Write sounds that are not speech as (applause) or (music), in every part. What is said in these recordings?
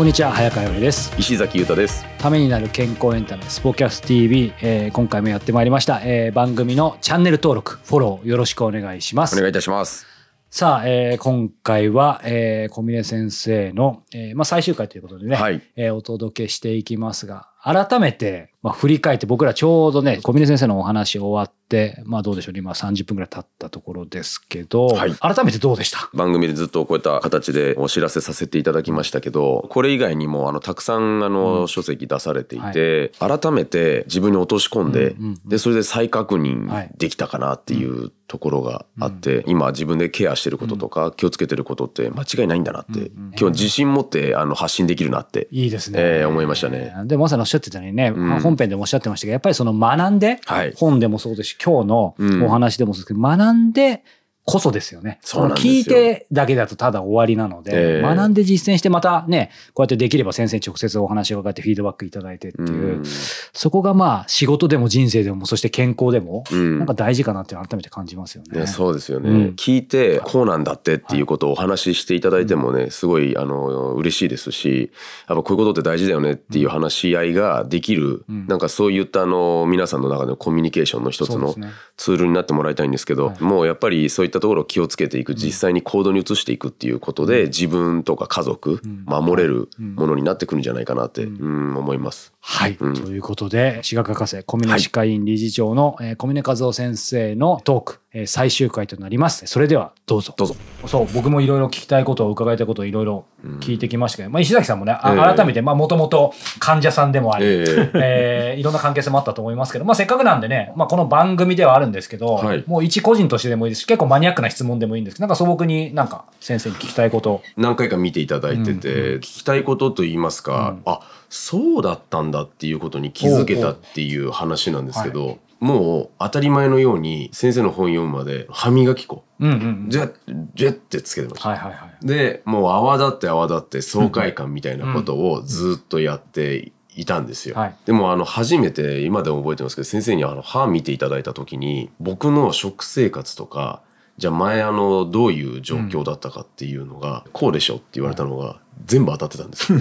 こんにちは早川よりです。石崎裕太です。ためになる健康エンタメスポキャス TV、えー今回もやってまいりました、えー番組のチャンネル登録フォローよろしくお願いします。お願いいたします。さあ、えー今回は、えー小峰先生の、えーまあ、最終回ということでね、はい。えーお届けしていきますが改めて、まあ、振り返って僕らちょうどね小峰先生のお話終わってまあどうでしょうね。今30分ぐらい経ったところですけど、はい。改めてどうでした？番組でずっとこういった形でお知らせさせていただきましたけどこれ以外にもあのたくさんあの、書籍出されていて、改めて自分に落とし込んで、うんうんうん。でそれで再確はい。認できたかなっていうところがあって、今自分でケアしてることとか気をつけてることって間違いないんだなって、今日自信持ってあの発信できるなっていいですね、えー思いましたね。でまさにおっしゃってたようにね、ん。本編でもおっしゃってましたけどやっぱりその学んで、はい。本でもそうですし今日のうん。お話でもそうですけど、学んでこそですよね。そうなんですよ。の聞いてだけだとただ終わりなので、ええ。学んで実践してまたねこうやってできれば先生に直接お話を伺ってフィードバックいただいてっていう、うん。そこがまあ仕事でも人生でもそして健康でも、うん。なんか大事かなっていうのを改めて感じますよね。いやそうですよね、うん。聞いてこうなんだってっていうことをお話ししていただいてもねすごいあの嬉しいですしやっぱこういうことって大事だよねっていう話し合いができる、ん。なんかそういったあの皆さんの中でのコミュニケーションの一つのそうですね。ツールになってもらいたいんですけど、もうやっぱりそういったところを気をつけていく実際に行動に移していくっていうことで、自分とか家族守れるものになってくるんじゃないかなって、うん。思います。はい、うん。ということで歯学博士小峰歯科医院理事長の、えー小峰和夫先生のトーク、えー最終回となります。それではどうぞ。どうぞ。そう僕もいろいろ聞きたいことを伺いたいことをいろいろ聞いてきましたけど、まあ、石崎さんもね、あええ。改めてもともと患者さんでもあり、ええ。えーいろんな関係性もあったと思いますけど、まあ、せっかくなんでね、まあ、この番組ではあるんですけど、はい。もう一個人としてでもいいですし結構マニアックな質問でもいいんですけどなんか素朴になんか先生に聞きたいこと。何回か見ていただいてて、聞きたいことと言いますか、あそうだったんだっていうことに気づけたっていう話なんですけど、もう当たり前のように先生の本読むまで歯磨き粉。うんうんうん。ジェッジェッってつけてました。はいはいはい。でもう泡立って泡立って爽快感みたいなことをずっとやっていたんですよ。はい。でもあの初めて今でも覚えてますけど先生にあの歯見ていただいた時に僕の食生活とかじゃあ前あのどういう状況だったかっていうのが、こうでしょって言われたのが全部当たってたんですよ。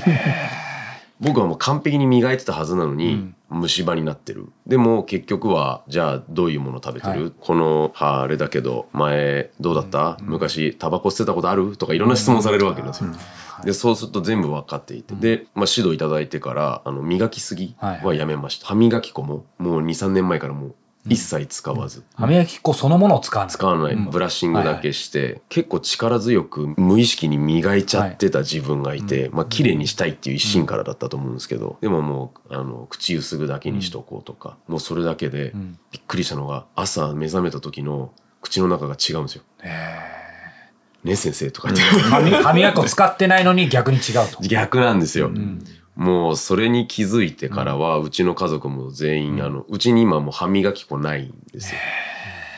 (laughs) 僕はもう完璧に磨いてたはずなのに、虫歯になってる。でも結局はじゃあどういうもの食べてる、はい。この歯あれだけど前どうだった、昔タバコ吸ってたことある？とかいろんな質問されるわけですよ、でそうすると全部分かっていて、で、まあ、指導いただいてからあの磨きすぎはやめました、歯磨き粉ももう23年前からもう一切使わず、歯磨き粉そのものを使わない。使わない、ブラッシングだけして、結構力強く無意識に磨いちゃってた自分がいて、まあ綺麗にしたいっていう一心からだったと思うんですけど、でももうあの口ゆすぐだけにしとこうとか、もうそれだけでびっくりしたのが朝目覚めた時の口の中が違うんですよ。ね先生とか言って、歯磨歯磨き粉使ってないのに逆に違うと。(laughs) 逆なんですよ。もうそれに気づいてからは、うちの家族も全員、あの、うちに今もう歯磨き粉ないんですよ。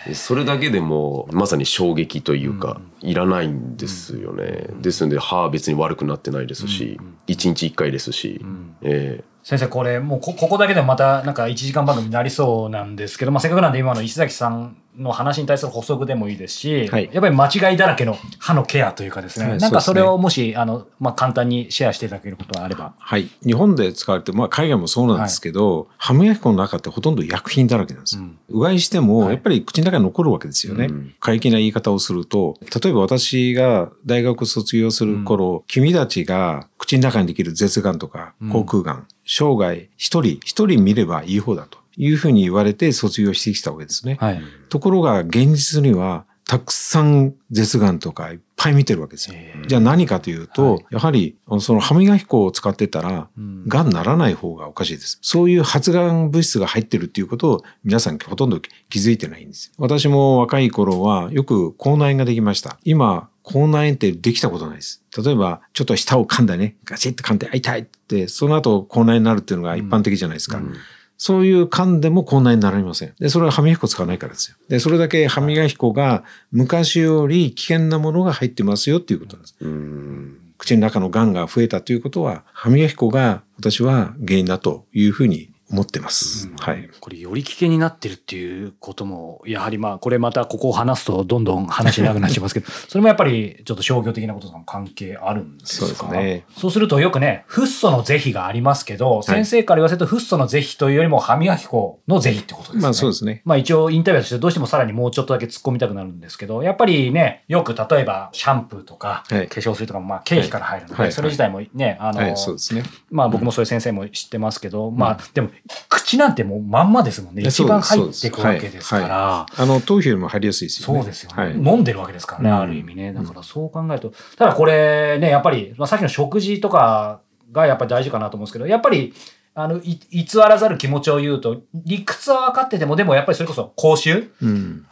でそれだけでもうまさに衝撃というか、いらないんですよね。ですので歯は別に悪くなってないですし、一日一回ですし、え先生これもうこここだけでもまたなんか1時間番組になりそうなんですけど、まあ、せっかくなんで今の石崎さんの話に対する補足でもいいですし、はい。やっぱり間違いだらけの歯のケアというかですね、はいなんかそれをもしあの、まあ、簡単にシェアしていただけることがあれば。はい。日本で使われてる、まあ海外もそうなんですけど、歯磨き粉の中ってほとんど薬品だらけなんですよ。うがいしても、やっぱり口の中に残るわけですよね。過激な言い方をすると、例えば私が大学卒業する頃、君たちが口の中にできる舌がんとか口腔がん、生涯一人、一人見ればいい方だというふうに言われて卒業してきたわけですね。はい、ところが現実にはたくさん舌がんとかいっぱい見てるわけですよ。じゃあ何かというと、やはりその歯磨き粉を使ってたら、がんならない方がおかしいです。そういう発がん物質が入ってるっていうことを皆さんほとんど気づいてないんです。私も若い頃はよく口内炎ができました。今、口内炎ってできたことないです。例えば、ちょっと舌を噛んだね、ガチッと噛んで、あ痛いって、その後口内炎になるっていうのが一般的じゃないですか。そういう噛んでもこんなになりません。で、それは歯磨き粉使わないからですよ。で、それだけ歯磨き粉が昔より危険なものが入ってますよっていうことなんです。うん口の中の癌が増えたということは、歯磨き粉が私は原因だというふうに思ってます。うんはい。これより危険になってるっていうこともやはりまあこれまたここを話すとどんどん話長くなっちゃいますけど (laughs) それもやっぱりちょっと商業的なこととも関係あるんですか？そうですね。そうするとよくねフッ素の是非がありますけど、先生から言わせるとフッ素の是非というよりも歯磨き粉の是非ってことですね。まあそうですね。まあ一応インタビューとしてどうしてもさらにもうちょっとだけ突っ込みたくなるんですけど、やっぱりね、よく例えばシャンプーとか化はい粧水とかもまあ経費から入るので、はいそれ自体もね、あの、はい、そうですね。まあ僕もそういう先生も知ってますけど、まあでも口なんてもうまんまですもんね。え一番入っていくわけですから。はいはあの、頭皮よりも入りやすいですよね。そうですよね、はい。飲んでるわけですからね、うんある意味ね。だからそう考えると、ただこれね、やっぱり、まあ、さっきの食事とかがやっぱり大事かなと思うんですけど、やっぱり、あの、い偽らざる気持ちを言うと、理屈は分かってても、でもやっぱりそれこそ口臭？うん。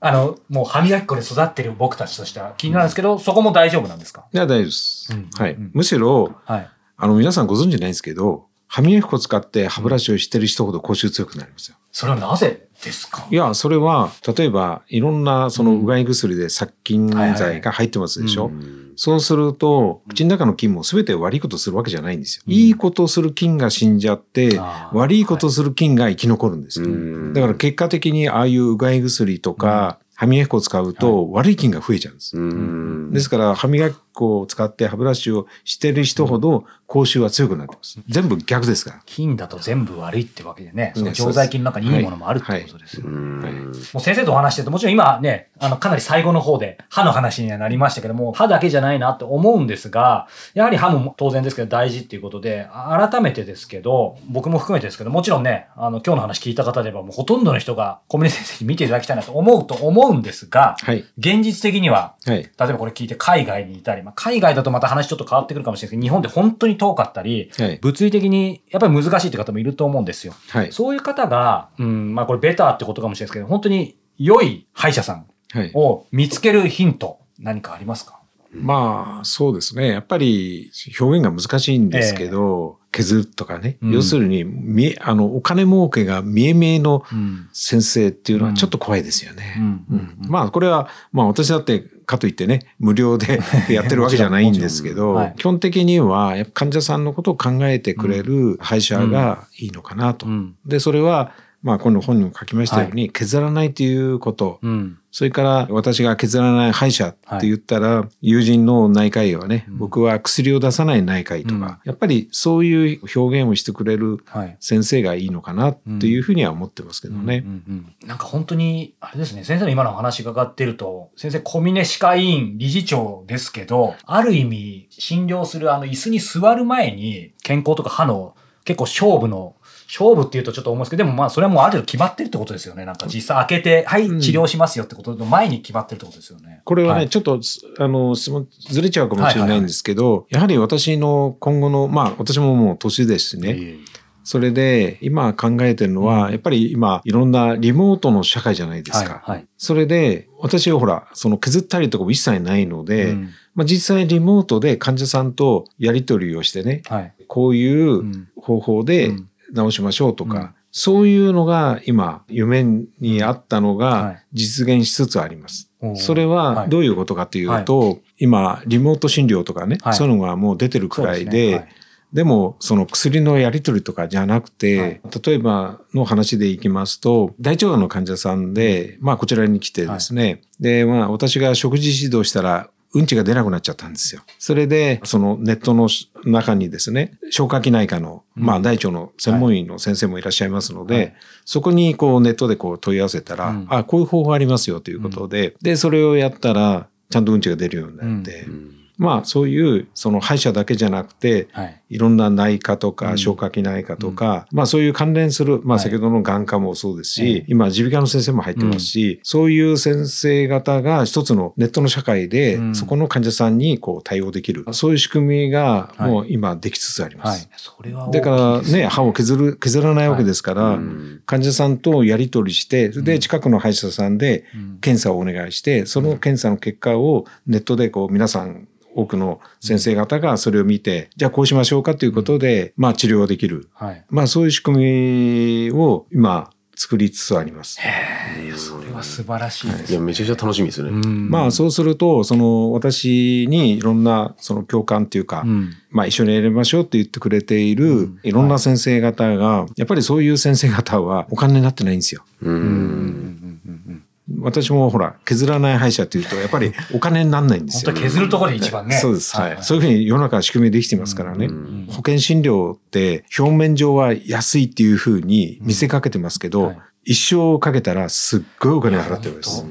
あの、もう歯磨き粉で育ってる僕たちとしては気になるんですけど、そこも大丈夫なんですか？いや、大丈夫です。うんはいうん。むしろ、はい。あの、皆さんご存知ないんですけど、歯磨き粉使って歯ブラシをしてる人ほど口臭強くなりますよ。それはなぜですか？いや、それは、例えば、いろんな、その、うがい薬で殺菌剤が入ってますでしょ？うん。そうすると、口の中の菌も全て悪いことするわけじゃないんですよ。いいことする菌が死んじゃって、悪いことする菌が生き残るんですよ。うん。だから結果的にああいううがい薬とか、歯磨き粉を使うと悪い菌が増えちゃうんです。うん。ですから歯磨き粉を使って歯ブラシをしてる人ほど口臭は強くなってます。全部逆ですから。菌だと全部悪いってわけでね、そのね常在菌の中にいいものもあるってことですよ。ね。もう先生とお話してると、もちろん今ね、あの、かなり最後の方で歯の話にはなりましたけども、歯だけじゃないなって思うんですが、やはり歯も当然ですけど大事っていうことで、改めてですけど、僕も含めてですけど、もちろんね、あの、今日の話聞いた方で言えば、もうほとんどの人が小峰先生に見ていただきたいなと思うと思うんですが、はい。現実的には、はい。例えばこれ聞いて海外にいたり、まあ、海外だとまた話ちょっと変わってくるかもしれないですけど、日本で本当に遠かったり、はい。物理的にやっぱり難しいって方もいると思うんですよ。はい。そういう方が、うん、まあこれベターってことかもしれないですけど、本当に良い歯医者さんはい。を見つけるヒント、何かありますか？まあ、そうですね。やっぱり表現が難しいんですけど、削るとかね。うん要するに、見え、あの、お金儲けが見え見えのうん。先生っていうのはちょっと怖いですよね。うんうんまあ、これは、まあ、私だって、かといってね、無料で (laughs) やってるわけじゃないんですけどはい、基本的には、やっぱ患者さんのことを考えてくれる歯医者がいいのかなとう。ん。で、それは、まあ、今度本にも書きましたように、削らないということ。うん。それから、私が削らない歯医者って言ったら、友人の内科医はね、うん僕は薬を出さない内科医とか、やっぱりそういう表現をしてくれるはい。先生がいいのかなっていうふうには思ってますけどね。うんうんうんなんか本当に、あれですね、先生の今のお話伺ってると、先生、小峰歯科医院理事長ですけど、ある意味、診療するあの椅子に座る前に、健康とか歯の結構勝負の、勝負っていうとちょっと思うんですけど、でもまあそれはもうある程度決まってるってことですよね。なんか実際開けて、はい、うん治療しますよってことの前に決まってるってことですよね。これはね、いちょっと、あの、質問ずれちゃうかもしれないんですけど、やはり私の今後の、まあ、私ももう年ですしね。それで、今考えてるのは、うんやっぱり今、いろんなリモートの社会じゃないですか。はい。はいそれで、私はほら、その削ったりとかも一切ないので、うんまあ、実際リモートで患者さんとやり取りをしてね、はい。こういううん方法でうん治しましょうとか、うん。そういうのが今、夢にあったのはい。が実現しつつあります。おー。それははい。どういうことかというと、今、リモート診療とかね、はい。そういうのがもう出てるくらいで、そうすね。はい。でも、その薬のやり取りとかじゃなくて、例えばの話でいきますと、大腸がんの患者さんで、まあこちらに来てですね、で、まあ私が食事指導したら、うんちが出なくなっちゃったんですよ。それで、そのネットの中にですね、消化器内科の、まあ大腸の専門医の先生もいらっしゃいますので、はい。そこにこうネットでこう問い合わせたら、うん。あ、こういう方法ありますよということで、で、それをやったら、ちゃんとうんちが出るようになって、うん。まあそういう、その歯医者だけじゃなくて、はい。いろんな内科とかうん。消化器内科とか、まあそういう関連する、まあはい。先ほどの眼科もそうですし、ええ今耳鼻科の先生も入ってますし、そういう先生方が一つのネットの社会で、うん。そこの患者さんにこう対応できる、そういう仕組みがもう今できつつありまはい。す。。だからね、歯を削る、削らないわけですから、うん患者さんとやり取りして、うん。で、近くの歯医者さんでうん。検査をお願いして、その検査の結果をネットでこう皆さん多くの先生方がそれを見て、じゃあこうしましょうかということで、まあ治療できる。はい。まあそういう仕組みを今作りつつあります。いやそれは素晴らしいですいや、めちゃくちゃ楽しみですよね。うんまあそうすると、その私にいろんなその共感っていうか、うんまあ一緒にやりましょうって言ってくれているいろんな先生方が、やっぱりそういう先生方はお金になってないんですよ。うん。私もほら、削らない歯医者っていうと、やっぱりお金にならないんですよ。削るところで一番ね。そうです、はい。はい。そういうふうに世の中は仕組みできてますからね。保険診療って表面上は安いっていうふうに見せかけてますけど、はい。一生かけたらすっごいお金を払ってるんです。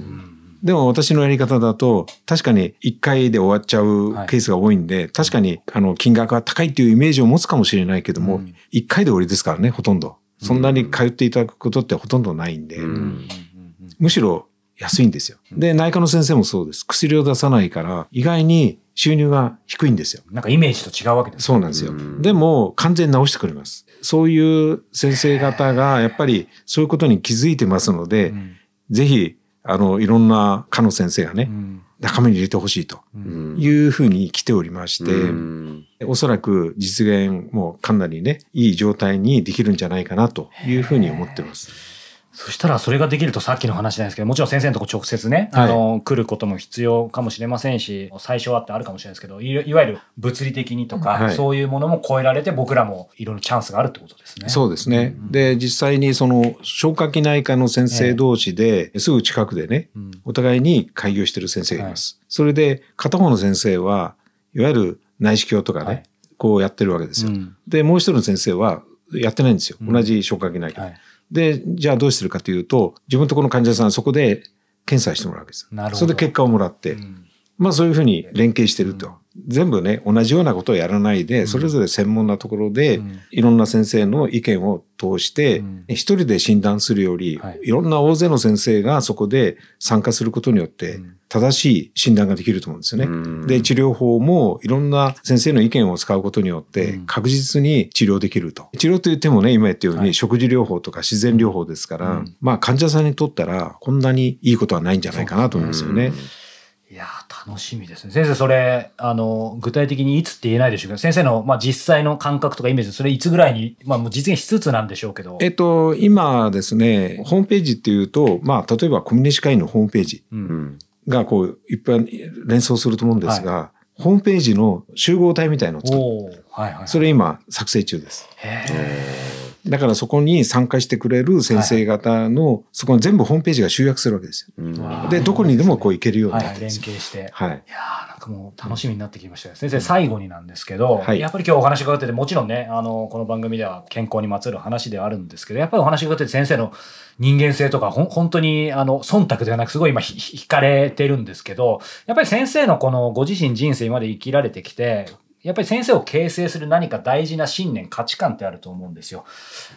でも私のやり方だと、確かに1回で終わっちゃうケースが多いんで、確かにあの金額が高いっていうイメージを持つかもしれないけども、1回で終わりですからね、ほとんど。そんなに通っていただくことってほとんどないんで、むしろ安いんですよ。で、内科の先生もそうです。薬を出さないから、意外に収入が低いんですよ。なんかイメージと違うわけです。そうなんですよ。でも、完全に治してくれます。そういう先生方が、やっぱりそういうことに気づいてますので、ぜひ、あの、いろんな科の先生がね、仲間に入れてほしいというふうに来ておりまして、うんおそらく実現もかなりね、いい状態にできるんじゃないかなというふうに思ってます。そしたらそれができるとさっきの話なんですけど、もちろん先生のとこ直接ね、はい。あの、来ることも必要かもしれませんし、最初はってあるかもしれないですけど、いいわゆる物理的にとか、はい。そういうものも超えられて僕らもいろいろチャンスがあるってことですね。そうですね。で、実際にその消化器内科の先生同士で、すぐ近くでね、お互いに開業してる先生がいます。それで、片方の先生は、いわゆる内視鏡とかね、はい。こうやってるわけですよ。うん。で、もう一人の先生はやってないんですよ。同じ消化器内科。で、はいで、じゃあどうしてるかというと、自分のところの患者さんはそこで検査してもらうわけです。なるほどそれで結果をもらって、まあそういうふうに連携してると。全部ね、同じようなことをやらないで、それぞれ専門なところで、いろんな先生の意見を通して、一人で診断するより、はい。いろんな大勢の先生がそこで参加することによって、正しい診断ができると思うんですよね。で、治療法もいろんな先生の意見を使うことによって、確実に治療できると。治療と言ってもね、今言ったように、食事療法とか自然療法ですから、まあ患者さんにとったら、こんなにいいことはないんじゃないかなと思いますよね。いやー楽しみですね。先生、それ、あの、具体的にいつって言えないでしょうけど、先生の、まあ、実際の感覚とかイメージ、それいつぐらいに、まあ、もう実現しつつなんでしょうけど。えっと、今ですね、ホームページっていうと、まあ、例えばコミュニティ会員のホームページうんがこう、いっぱい連想すると思うんですが、ホームページの集合体みたいのを作る。おーはいはい。それ今作成中です。だからそこに参加してくれる先生方の、そこに全部ホームページが集約するわけですよ。で、どこにでもこう行けるようにはいはい、連なってるんですよ。携して。はい。いやーなんかもう楽しみになってきましたよ。先生、最後になんですけど、はいやっぱり今日お話伺ってて、もちろんね、あの、この番組では健康にまつわる話ではあるんですけど、やっぱりお話伺ってて先生の人間性とか、ほん本当に、あの、忖度ではなく、すごい今ひ、ひ惹かれてるんですけど、やっぱり先生のこのご自身人生まで生きられてきて、やっぱり先生を形成する何か大事な信念、価値観ってあると思うんですよ。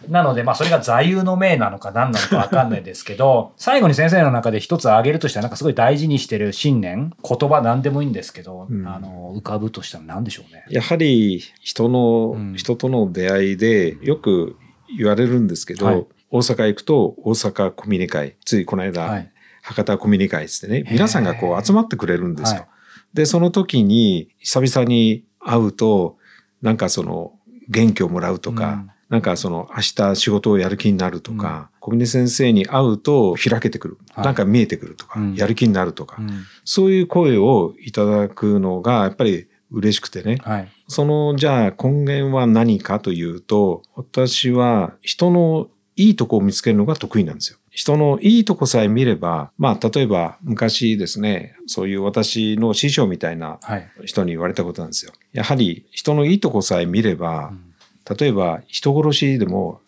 なので、まあ、それが座右の銘なのか何なのかわかんないですけど、(laughs) 最後に先生の中で一つ挙げるとしたら、なんかすごい大事にしてる信念、言葉何でもいいんですけど、うん。あの、浮かぶとしたら何でしょうね。やはり人の、うん。人との出会いでよく言われるんですけど、はい。大阪行くと大阪コミュニ会、ついこの間、はい。博多コミュニ会ってね、皆さんがこう集まってくれるんですよ。はい。で、その時に久々に会うと、なんかその元気をもらうとか、うんなんかその明日仕事をやる気になるとか、小峰先生に会うと開けてくる。はいなんか見えてくるとか、うんやる気になるとか、うんそういう声をいただくのがやっぱり嬉しくてね。はい。そのじゃあ根源は何かというと、私は人のいいとこを見つけるのが得意なんですよ。人のいいとこさえ見れば、まあ例えば昔ですね、そういう私の師匠みたいなはい。人に言われたことなんですよ。やはり人のいいとこさえ見れば、例えば人殺しでも、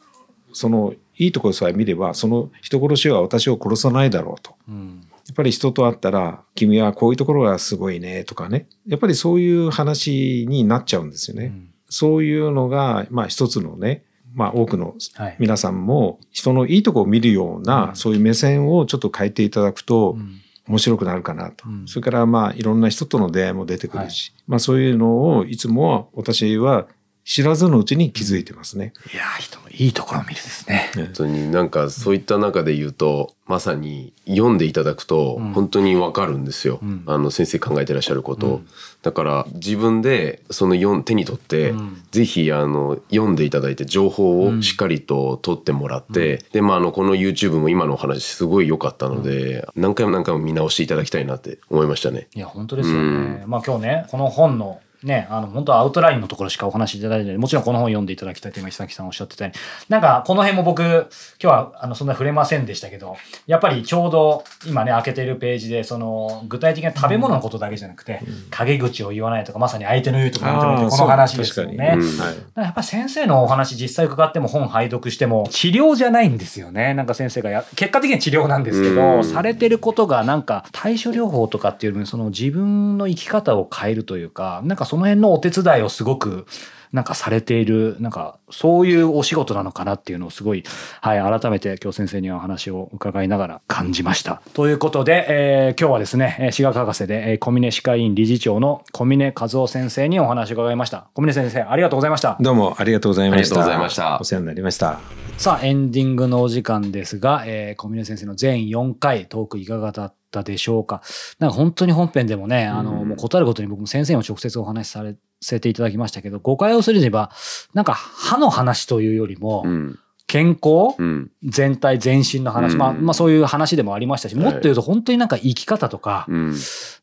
そのいいとこさえ見れば、その人殺しは私を殺さないだろうと。うん。やっぱり人と会ったら、君はこういうところがすごいねとかね。やっぱりそういう話になっちゃうんですよね。うんそういうのが、まあ一つのね、まあ多くのはい。皆さんも人のいいとこを見るような、そういう目線をちょっと変えていただくと、うん。面白くなるかなと。うん。それからまあいろんな人との出会いも出てくるし、まあそういうのをいつも私は知らずのうちに気づいてますね。いやー人のいいところを見るですね。本当になんかそういった中で言うとまさに読んでいただくとうん。本当にわかるんですよ、うん。あの先生考えてらっしゃること。を、うん。だから自分でその読ん手に取って、うん。ぜひあの読んでいただいて情報をしっかりと取ってもらって、でまああのこの YouTube も今のお話すごい良かったので、何回も何回も見直していただきたいなって思いましたね。いや本当ですよね。まあ今日ねこの本のね、あの本当はアウトラインのところしかお話しいただいてない。もちろんこの本読んでいただきたいと今石崎さんおっしゃってたようになんかこの辺も僕今日はあのそんな触れませんでしたけどやっぱりちょうど今ね開けてるページでその具体的な食べ物のことだけじゃなくて、陰口を言わないとかまさに相手の言うところを認めてこの話ですよね。うん。はいやっぱり先生のお話実際伺っても本拝読しても治療じゃないんですよね。なんか先生がや、結果的には治療なんですけうど、ん。されてることがなんか対処療法とかっていうよりもその自分の生き方を変えるというか、なんかその辺のお手伝いをすごくなんかされている、なんかそういうお仕事なのかなっていうのをすごい、はい、改めて今日先生にはお話を伺いながら感じました。ということで、えー今日はですね、えー歯学博士で、えー小峰歯科医院理事長の小峰和夫先生にお話を伺いました。小峰先生、ありがとうございました。どうもありがとうございました。ありがとうございましたお世話になりました。さあ、エンディングのお時間ですが、えー小峰先生の全4回トークいかがだったでしょうか。なんか本当に本編でもね、あの、うん。もう答えることに僕も先生にも直接お話しされせていただきましたけど、誤解をするに言えば、なんか歯の話というよりも、うん。健康、うん。全体全身の話、うん。まあ、まあそういう話でもありましたし、はい。もっと言うと本当になんか生き方とか、うん。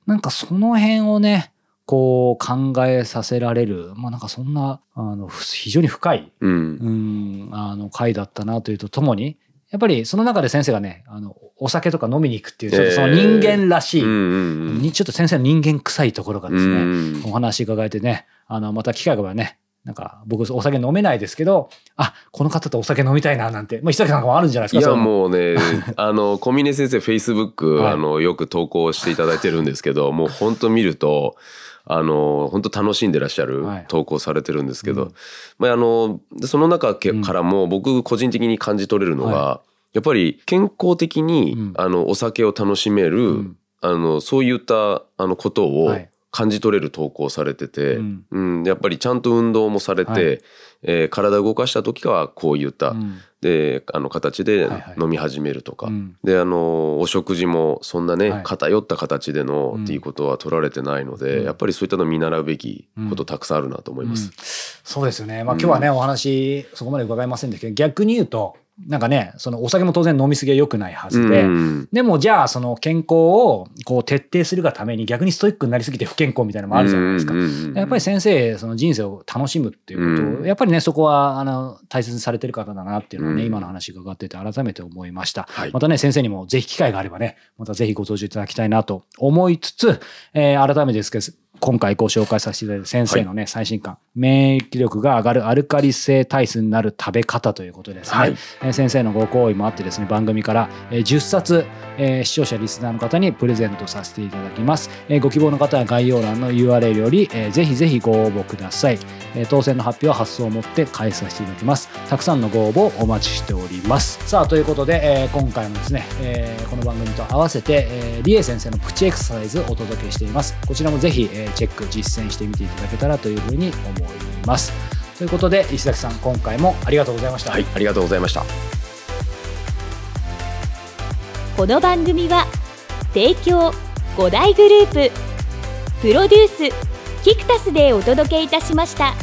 なんかその辺をね、こう考えさせられる、まあなんかそんな、あの、ふ非常に深いうん。うん、あの、回だったなというとともに、やっぱりその中で先生がね、あの、お酒とか飲みに行くっていう、ちょっとその人間らしい、うんうんにちょっと先生の人間臭いところがですね、うんお話伺えてね、あの、また機会があればね、なんか僕お酒飲めないですけど、あ、この方とお酒飲みたいななんて、まあ、石崎さんもあるんじゃないですかいやもうね (laughs) あの小峰先生フェイスブック、はい。あのよく投稿していただいてるんですけどもう本当見るとあの本当楽しんでらっしゃるはい。投稿されてるんですけど、うん。まあ、あのでその中からも僕個人的に感じ取れるのが、はやっぱり健康的に、うん。あのお酒を楽しめる、うん。あのそういったあのことをはい。感じ取れる投稿されてて、うん。うん。やっぱりちゃんと運動もされて、はい。えー体を動かした時はこういった、うんであの形ではいはい。飲み始めるとか、うん。であのお食事もそんなね、はい。偏った形でのうん。っていうことは取られてないので、うん。やっぱりそういったの見習うべきことたくさんあるなと思います。うん。そうですよね。まあ今日はね、お話そこまで伺いませんでしたけど、逆に言うと、なんかね、そのお酒も当然飲みすぎは良くないはずで、うん。でもじゃあその健康をこう徹底するがために逆にストイックになりすぎて不健康みたいなのもあるじゃないですか。やっぱり先生、その人生を楽しむっていうことを、うん。やっぱりね、そこは、あの、大切にされてる方だなっていうのはね、うん。今の話伺ってて改めて思いました。はい。またね、先生にもぜひ機会があればね、またぜひご登場いただきたいなと思いつつ、えー改めてですけど、今回ご紹介させていただいた先生のね、最新刊、免疫力が上がるアルカリ性体質になる食べ方ということでですね、はいえー先生のご好意もあってですね、番組から、えー10冊、えー視聴者リスナーの方にプレゼントさせていただきます。えーご希望の方は概要欄の URL より、えーぜひぜひご応募ください。えー当選の発表は発送をもって返させていただきます。たくさんのご応募お待ちしております。さあ、ということで、えー今回もですね、えーこの番組と合わせて、えー、リエ先生のプチエクササイズをお届けしています。こちらもぜひ、えーチェック、実践してみていただけたらというふうに思います。ということで、石崎さん、今回もありがとうございました。はい、ありがとうございました。この番組は提供5大グループプロデュースキクタスでお届けいたしました。